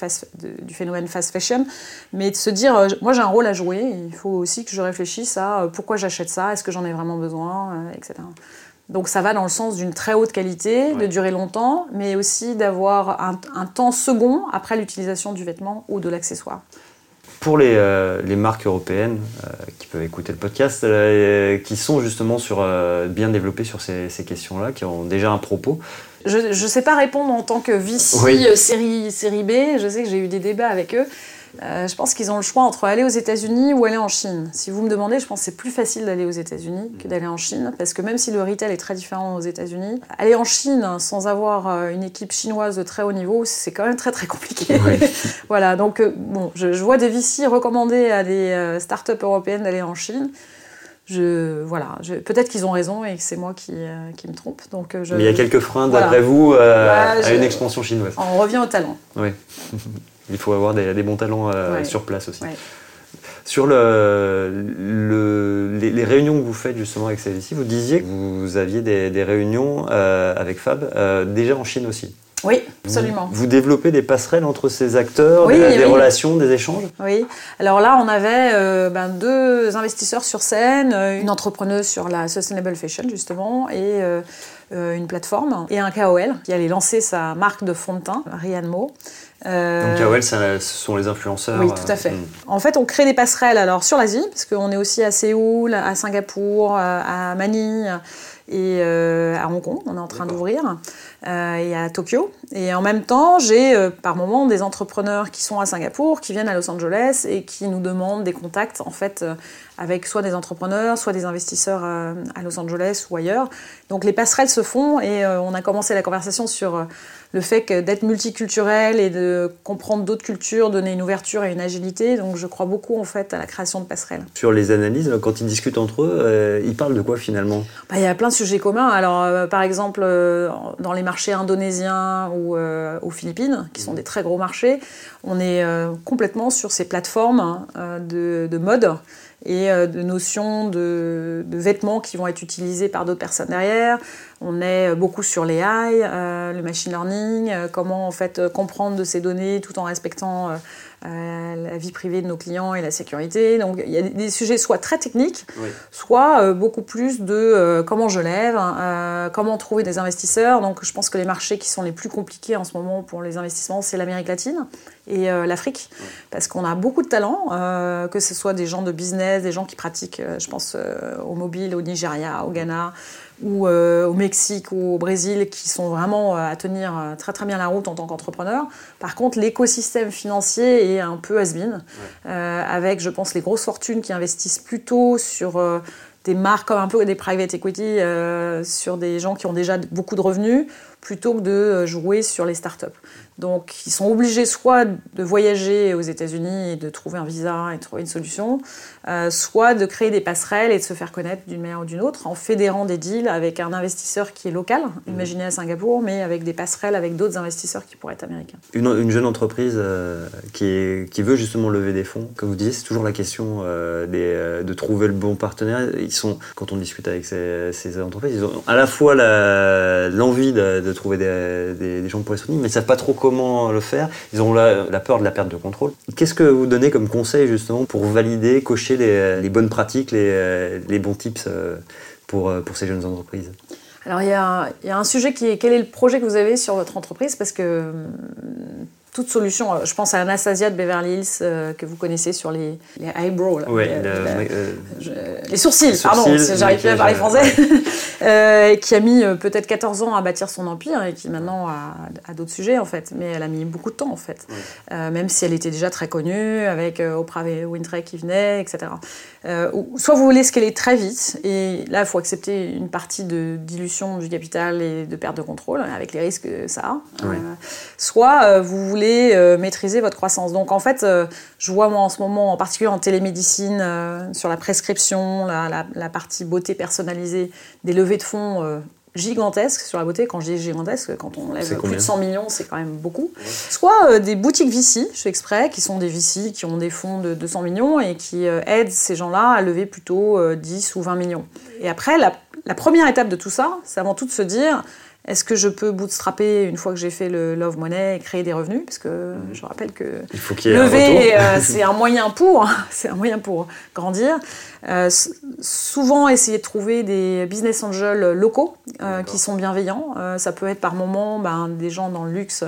[SPEAKER 3] du phénomène fast fashion, mais de se dire moi j'ai un rôle à jouer, il faut aussi que je réfléchisse à pourquoi j'achète ça Est-ce que j'en ai vraiment besoin euh, Etc. Donc ça va dans le sens d'une très haute qualité, de durer longtemps, mais aussi d'avoir un, temps second après l'utilisation du vêtement ou de l'accessoire.
[SPEAKER 2] Pour les, euh, les, marques européennes euh, qui peuvent écouter le podcast, qui sont justement sur, bien développées sur ces, ces questions-là, qui ont déjà un propos,
[SPEAKER 3] je ne sais pas répondre en tant que VC série, série B, je sais que j'ai eu des débats avec eux. Euh, je pense qu'ils ont le choix entre aller aux États-Unis ou aller en Chine. Si vous me demandez, je pense que c'est plus facile d'aller aux États-Unis que d'aller en Chine, parce que même si le retail est très différent aux États-Unis, aller en Chine sans avoir euh, une équipe chinoise de très haut niveau, c'est quand même très très compliqué. voilà, donc euh, bon, je, vois des VC recommander à des startups européennes d'aller en Chine. Je, voilà, peut-être qu'ils ont raison et que c'est moi qui, qui, me trompe. Donc,
[SPEAKER 2] je, Mais il y a quelques freins, d'après vous, à une expansion chinoise.
[SPEAKER 3] On revient au talent.
[SPEAKER 2] Oui. Il faut avoir des, bons talents euh, sur place aussi. Sur le, les, réunions que vous faites justement avec CVC, vous disiez que vous aviez des, réunions euh, avec Fab euh, déjà en Chine aussi.
[SPEAKER 3] Oui, absolument.
[SPEAKER 2] Vous, développez des passerelles entre ces acteurs, des, relations, des échanges?
[SPEAKER 3] Oui. Alors là, on avait ben, deux investisseurs sur scène, une entrepreneuse sur la Sustainable Fashion justement, et une plateforme, et un KOL qui allait lancer sa marque de fond de teint, Rian Mo.
[SPEAKER 2] Euh, Donc KOL, ce sont les influenceurs
[SPEAKER 3] Oui, tout à fait. Euh. En fait, on crée des passerelles alors sur l'Asie, parce qu'on est aussi à Séoul, à Singapour, euh, à Manille et à Hong Kong, on est en train d'ouvrir, et à Tokyo. Et en même temps, j'ai par moment des entrepreneurs qui sont à Singapour, qui viennent à Los Angeles et qui nous demandent des contacts en fait avec soit des entrepreneurs, soit des investisseurs à Los Angeles ou ailleurs. Donc les passerelles se font et on a commencé la conversation sur le fait d'être multiculturel et de comprendre d'autres cultures, donner une ouverture et une agilité. Donc je crois beaucoup en fait à la création de passerelles.
[SPEAKER 2] Sur les analyses, quand ils discutent entre eux, euh, ils parlent de quoi finalement?
[SPEAKER 3] Bah, Il y a plein de sujets communs. Alors euh, par exemple, euh, dans les marchés indonésiens ou aux Philippines, qui sont des très gros marchés, on est complètement sur ces plateformes hein, de, de mode et de notions de, vêtements qui vont être utilisés par d'autres personnes derrière. On est beaucoup sur les euh, le machine learning, euh, comment en fait euh, comprendre de ces données tout en respectant la vie privée de nos clients et la sécurité. Donc il y a des sujets soit très techniques, soit beaucoup plus de comment je lève, comment trouver des investisseurs. Donc je pense que les marchés qui sont les plus compliqués en ce moment pour les investissements, c'est l'Amérique latine et l'Afrique, parce qu'on a beaucoup de talents, que ce soit des gens de business, des gens qui pratiquent, je pense, au mobile, au Nigeria, au Ghana ou au Mexique ou au Brésil qui sont vraiment à tenir très très bien la route en tant qu'entrepreneur. Par contre, l'écosystème financier est un peu has-been, avec, je pense, les grosses fortunes qui investissent plutôt sur des marques comme un peu des private equity sur des gens qui ont déjà beaucoup de revenus plutôt que de jouer sur les startups. Donc, ils sont obligés soit de voyager aux États-Unis et de trouver un visa et trouver une solution, euh, soit de créer des passerelles et de se faire connaître d'une manière ou d'une autre en fédérant des deals avec un investisseur qui est local, mmh. imaginez à Singapour, mais avec des passerelles avec d'autres investisseurs qui pourraient être américains.
[SPEAKER 2] Une, jeune entreprise euh, qui, veut justement lever des fonds, comme vous disiez, c'est toujours la question euh, de trouver le bon partenaire. Quand on discute avec ces, entreprises, ils ont à la fois l'envie de, trouver des, des, gens pour les soutenir, mais ils ne savent pas trop comment le faire. Ils ont la, peur de la perte de contrôle. Qu'est-ce que vous donnez comme conseil justement pour valider, cocher les, bonnes pratiques, les, bons tips euh, pour, euh, pour ces jeunes entreprises?
[SPEAKER 3] Alors il y, a, y, a, un sujet qui est quel est le projet que vous avez sur votre entreprise? Parce que toute solution. Euh, je pense à Anastasia de Beverly Hills euh, que vous connaissez sur les, les eyebrows. euh, les, sourcils, pardon, j'arrive plus à parler français. qui a mis peut-être 14 ans à bâtir son empire et qui maintenant a, d'autres sujets en fait. Mais elle a mis beaucoup de temps en fait. même si elle était déjà très connue avec Oprah Winfrey qui venait, etc. soit vous voulez scaler très vite et là il faut accepter une partie de dilution du capital et de perte de contrôle avec les risques que ça a. soit vous voulez euh, maîtriser votre croissance. Donc en fait, euh, je vois moi en ce moment, en particulier en télémédecine, euh, sur la prescription, la, partie beauté personnalisée, des levées de fonds gigantesques sur la beauté. Quand je dis gigantesques, quand on lève plus de 100 millions, c'est quand même beaucoup. Soit des boutiques VC, je fais exprès, qui sont des VC qui ont des fonds de 200 millions et qui aident ces gens-là à lever plutôt 10 ou 20 millions. Et après, la première étape de tout ça, c'est avant tout de se dire est-ce que je peux bootstrapper une fois que j'ai fait le Love Money et créer des revenus? Parce que mhm. je rappelle que lever, euh, c'est un moyen pour, c'est un moyen pour grandir. Euh, souvent, essayer de trouver des business angels locaux euh, qui sont bienveillants. ça peut être par moment ben, des gens dans le luxe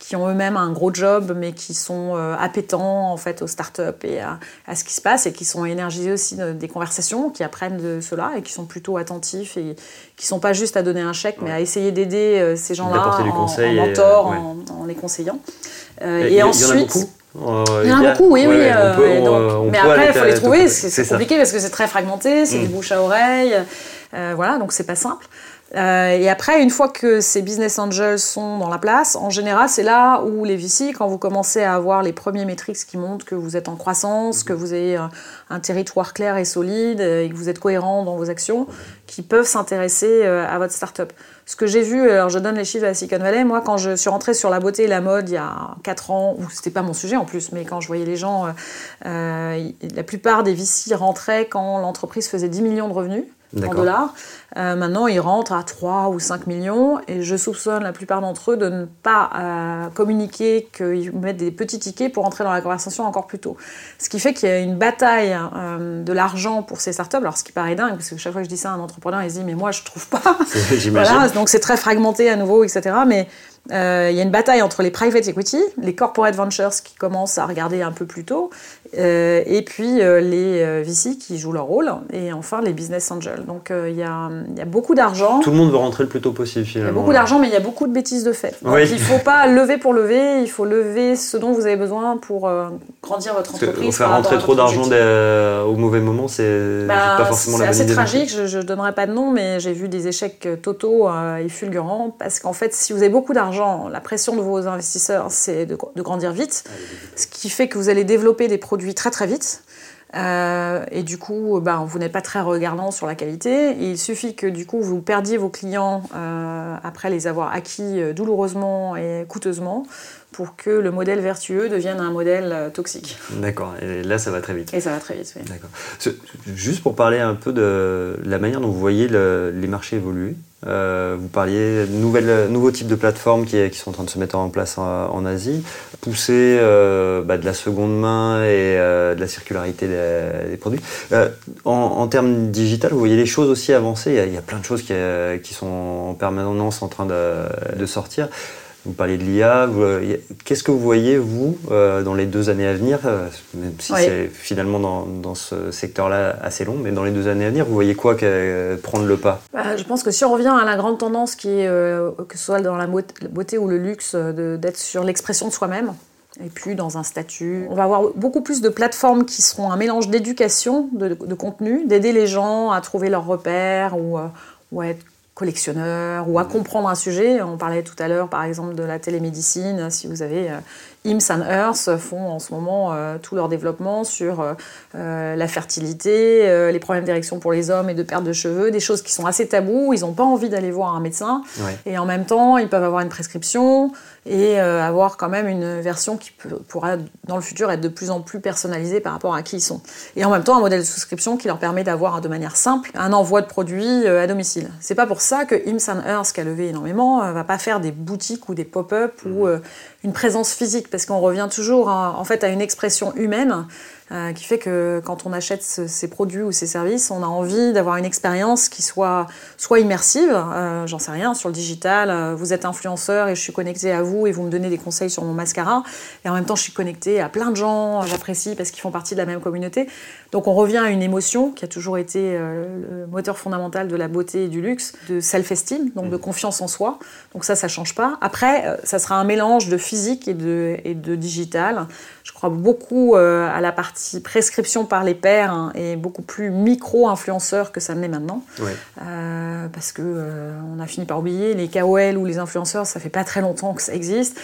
[SPEAKER 3] qui ont eux-mêmes un gros job, mais qui sont appétants en fait aux startups et à, à, ce qui se passe et qui sont énergisés aussi des conversations, qui apprennent de cela et qui sont plutôt attentifs et qui sont pas juste à donner un chèque, mais à essayer d'aider euh, ces gens-là en, en, mentor, en, les conseillant.
[SPEAKER 2] Euh, et, ensuite.
[SPEAKER 3] Il y en a beaucoup. il y en a beaucoup, oui, oui. mais après, il faut les trouver. C'est compliqué parce que c'est très fragmenté, c'est du mm. bouche à oreille. Euh, voilà, donc c'est pas simple. Euh, et après, une fois que ces business angels sont dans la place, en général, c'est là où les VC, quand vous commencez à avoir les premiers métriques qui montrent que vous êtes en croissance, que vous avez un, territoire clair et solide et que vous êtes cohérent dans vos actions, qui peuvent s'intéresser euh, à votre startup. Ce que j'ai vu, alors je donne les chiffres de la Silicon Valley, moi quand je suis rentrée sur la beauté et la mode il y a 4 ans, où c'était pas mon sujet en plus, mais quand je voyais les gens, euh, la plupart des VC rentraient quand l'entreprise faisait 10 millions de revenus en dollars. Euh, maintenant, ils rentrent à 3 ou 5 millions et je soupçonne la plupart d'entre eux de ne pas euh, communiquer qu'ils mettent des petits tickets pour entrer dans la conversation encore plus tôt. Ce qui fait qu'il y a une bataille euh, de l'argent pour ces startups. Alors, ce qui paraît dingue, parce que chaque fois que je dis ça à un entrepreneur, il se dit Mais moi, je trouve pas. voilà, donc c'est très fragmenté à nouveau, etc. Mais euh, il y a une bataille entre les private equity, les corporate ventures qui commencent à regarder un peu plus tôt, euh, et puis euh, les VC qui jouent leur rôle, et enfin les business angels. Donc il y, a, y, a, beaucoup d'argent.
[SPEAKER 2] Tout le monde veut rentrer le plus tôt possible finalement.
[SPEAKER 3] Il y a beaucoup d'argent, mais il y a beaucoup de bêtises de fait. Donc il ne faut pas lever pour lever, il faut lever ce dont vous avez besoin pour grandir votre entreprise.
[SPEAKER 2] faire rentrer trop d'argent au mauvais moment, c'est bah, pas forcément la bonne
[SPEAKER 3] idée. C'est assez tragique, je ne donnerai pas de nom, mais j'ai vu des échecs totaux et fulgurants, parce qu'en fait, si vous avez beaucoup d'argent, la pression de vos investisseurs, c'est de, grandir vite, ce qui fait que vous allez développer des produits très très vite. Euh, et du coup, ben, vous n'êtes pas très regardant sur la qualité. il suffit que du coup, vous perdiez vos clients euh, après les avoir acquis euh, douloureusement et coûteusement pour que le modèle vertueux devienne un modèle toxique.
[SPEAKER 2] D'accord, et là ça va très vite.
[SPEAKER 3] Et ça va très vite, oui.
[SPEAKER 2] D'accord. Juste pour parler un peu de la manière dont vous voyez les marchés évoluer, euh, vous parliez de nouvelles, nouveaux types de plateformes qui, qui, sont en train de se mettre en place en, Asie, pousser euh, bah, de la seconde main et euh, de la circularité des, produits. En, en, termes digital, vous voyez les choses aussi avancer. Il y a, il y a plein de choses qui, qui, sont en permanence en train de, de sortir. Vous parliez de l'IA. Qu'est-ce que vous voyez, vous, dans les deux années à venir, même si c'est finalement dans, dans ce secteur-là assez long, mais dans les deux années à venir, vous voyez quoi prendre le pas?
[SPEAKER 3] Bah, Je pense que si on revient à la grande tendance qui est, que ce soit dans la beauté ou le luxe, d'être sur l'expression de soi-même, et puis dans un statut. On va avoir beaucoup plus de plateformes qui seront un mélange d'éducation, de, contenu, d'aider les gens à trouver leurs repères ou, euh, ou à être collectionneurs ou à comprendre un sujet. On parlait tout à l'heure par exemple de la télémédecine. Si vous avez euh, IMS and Earth font en ce moment euh, tout leur développement sur la fertilité, les problèmes d'érection pour les hommes et de perte de cheveux, des choses qui sont assez tabous. Ils n'ont pas envie d'aller voir un médecin et en même temps ils peuvent avoir une prescription et euh, avoir quand même une version qui pourra dans le futur être de plus en plus personnalisée par rapport à qui ils sont. Et en même temps un modèle de souscription qui leur permet d'avoir de manière simple un envoi de produits euh, à domicile. C'est pas pour ça que Imsan Earth, qui a levé énormément, euh, va pas faire des boutiques ou des pop-up ou mmh. Une présence physique parce qu'on revient toujours en fait à une expression humaine euh, qui fait que quand on achète ces produits ou ces services, on a envie d'avoir une expérience qui soit soit immersive, euh, j'en sais rien, sur le digital, euh, vous êtes influenceur et je suis connecté à vous et vous me donnez des conseils sur mon mascara, et en même temps je suis connecté à plein de gens, j'apprécie parce qu'ils font partie de la même communauté. Donc on revient à une émotion qui a toujours été le moteur fondamental de la beauté et du luxe, de self-esteem, donc de mmh. confiance en soi. Donc ça, ça change pas. Après, ça sera un mélange de physique et de, et de digital. Je crois beaucoup à la partie prescription par les pairs hein, est beaucoup plus micro-influenceur que ça ne l'est maintenant. Euh, parce que euh, on a fini par oublier les KOL ou les influenceurs, ça fait pas très longtemps que ça existe.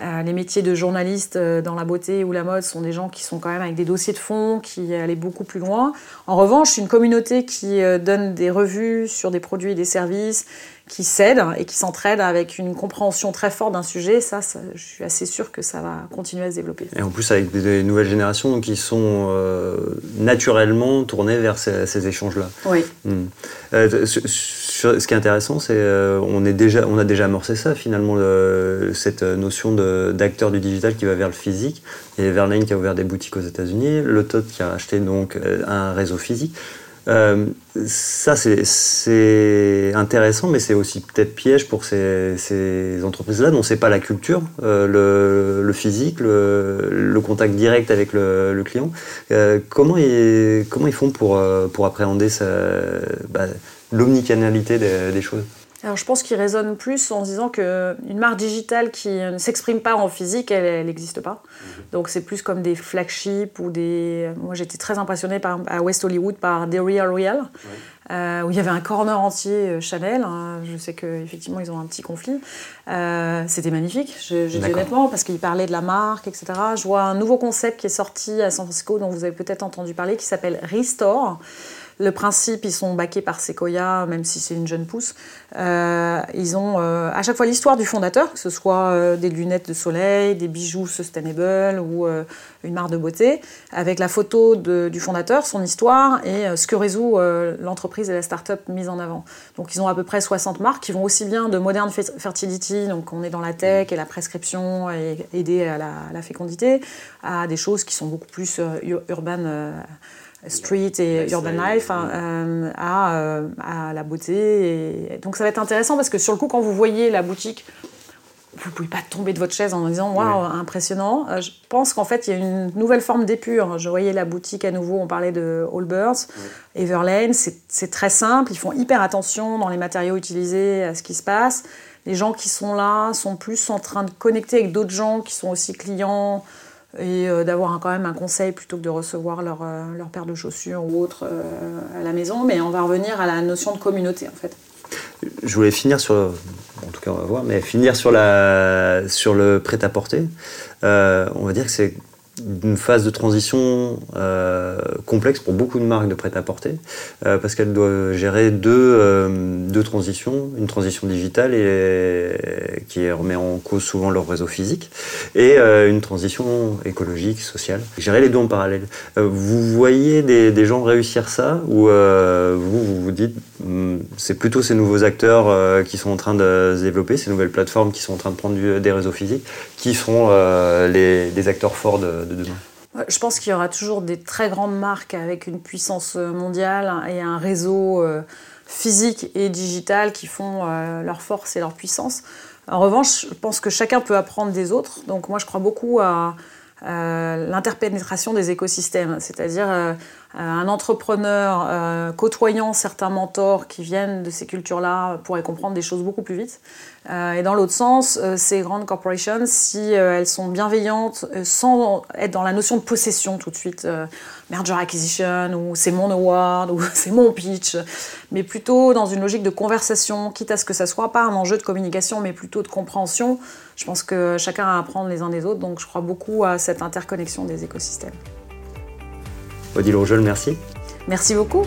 [SPEAKER 3] Euh, les métiers de journaliste dans la beauté ou la mode sont des gens qui sont quand même avec des dossiers de fond, qui allaient beaucoup plus loin. En revanche, une communauté qui donne des revues sur des produits et des services, qui s'aident et qui s'entraident avec une compréhension très forte d'un sujet, ça, je suis assez sûr que ça va continuer à se développer.
[SPEAKER 2] Et en plus avec des nouvelles générations qui sont euh, naturellement tournées vers ces, échanges-là.
[SPEAKER 3] Oui.
[SPEAKER 2] Hmm. Euh, ce qui est intéressant, c'est euh, on est déjà, on a déjà amorcé ça finalement cette notion d'acteur du digital qui va vers le physique. A Verlaine qui a ouvert des boutiques aux États-Unis, le TOT qui a acheté donc un réseau physique. Euh, ça, c'est intéressant, mais c'est aussi peut-être piège pour ces, ces entreprises-là dont c'est pas la culture, euh, le, le, physique, le, le, contact direct avec le, le client. Euh, comment, ils, comment ils font pour, euh, pour appréhender bah, l'omnicanalité des, des choses?
[SPEAKER 3] Alors je pense qu'il résonne plus en disant qu'une marque digitale qui ne s'exprime pas en physique, elle n'existe pas. Mhm. Donc c'est plus comme des flagships ou des... Moi j'étais très impressionnée par, à West Hollywood par The Real Real, euh, où il y avait un corner entier euh, Chanel. Hein. Je sais qu'effectivement ils ont un petit conflit. Euh, c'était magnifique, je, je dis honnêtement, parce qu'ils parlaient de la marque, etc. Je vois un nouveau concept qui est sorti à San Francisco, dont vous avez peut-être entendu parler, qui s'appelle Restore. Le principe, ils sont baqués par Sequoia, même si c'est une jeune pousse. Euh, ils ont euh, à chaque fois l'histoire du fondateur, que ce soit euh, des lunettes de soleil, des bijoux sustainable ou une marque de beauté, avec la photo du fondateur, son histoire et ce que résout l'entreprise et la start-up mise en avant. Donc ils ont à peu près 60 marques qui vont aussi bien de modern fertility, donc on est dans la tech et la prescription et aider à la, à la fécondité, à des choses qui sont beaucoup plus urbaines street et urban life hein, euh, à, euh, à, la beauté. Et... Donc ça va être intéressant parce que sur le coup, quand vous voyez la boutique, vous ne pouvez pas tomber de votre chaise en disant waouh, impressionnant. Euh, je pense qu'en fait, il y a une nouvelle forme d'épure. Je voyais la boutique à nouveau, on parlait de Allbirds, Everlane, c'est très simple. Ils font hyper attention dans les matériaux utilisés à ce qui se passe. Les gens qui sont là sont plus en train de connecter avec d'autres gens qui sont aussi clients et euh, d'avoir quand même un conseil plutôt que de recevoir leur, euh, paire de chaussures ou autre euh, à la maison. Mais on va revenir à la notion de communauté en fait.
[SPEAKER 2] Je voulais finir sur, en tout cas on va voir, mais finir sur, la, sur le prêt-à-porter. on va dire que c'est une phase de transition complexe pour beaucoup de marques de prêt-à-porter, euh, parce qu'elles doivent gérer deux, euh, deux transitions, une transition digitale et, qui remet en cause souvent leur réseau physique, et une transition écologique, sociale. Gérer les deux en parallèle. vous voyez des, gens réussir ça, ou vous, vous vous dites, hmm, c'est plutôt ces nouveaux acteurs qui sont en train de se développer, ces nouvelles plateformes qui sont en train de prendre des réseaux physiques, qui seront les, les acteurs forts de
[SPEAKER 3] je pense qu'il y aura toujours des très grandes marques avec une puissance mondiale et un réseau euh, physique et digital qui font euh, leur force et leur puissance. En revanche, je pense que chacun peut apprendre des autres. Donc moi, je crois beaucoup à euh, l'interpénétration des écosystèmes, c'est-à-dire euh, un entrepreneur euh, côtoyant certains mentors qui viennent de ces cultures-là pourrait comprendre des choses beaucoup plus vite. et dans l'autre sens, ces grandes corporations, si elles sont bienveillantes, sans être dans la notion de possession tout de suite, merger acquisition, ou c'est mon award, ou c'est mon pitch, mais plutôt dans une logique de conversation, quitte à ce que ça soit pas un enjeu de communication, mais plutôt de compréhension, je pense que chacun a à apprendre les uns des autres, donc je crois beaucoup à cette interconnexion des écosystèmes.
[SPEAKER 2] Odile Rougeol, merci.
[SPEAKER 3] Merci beaucoup.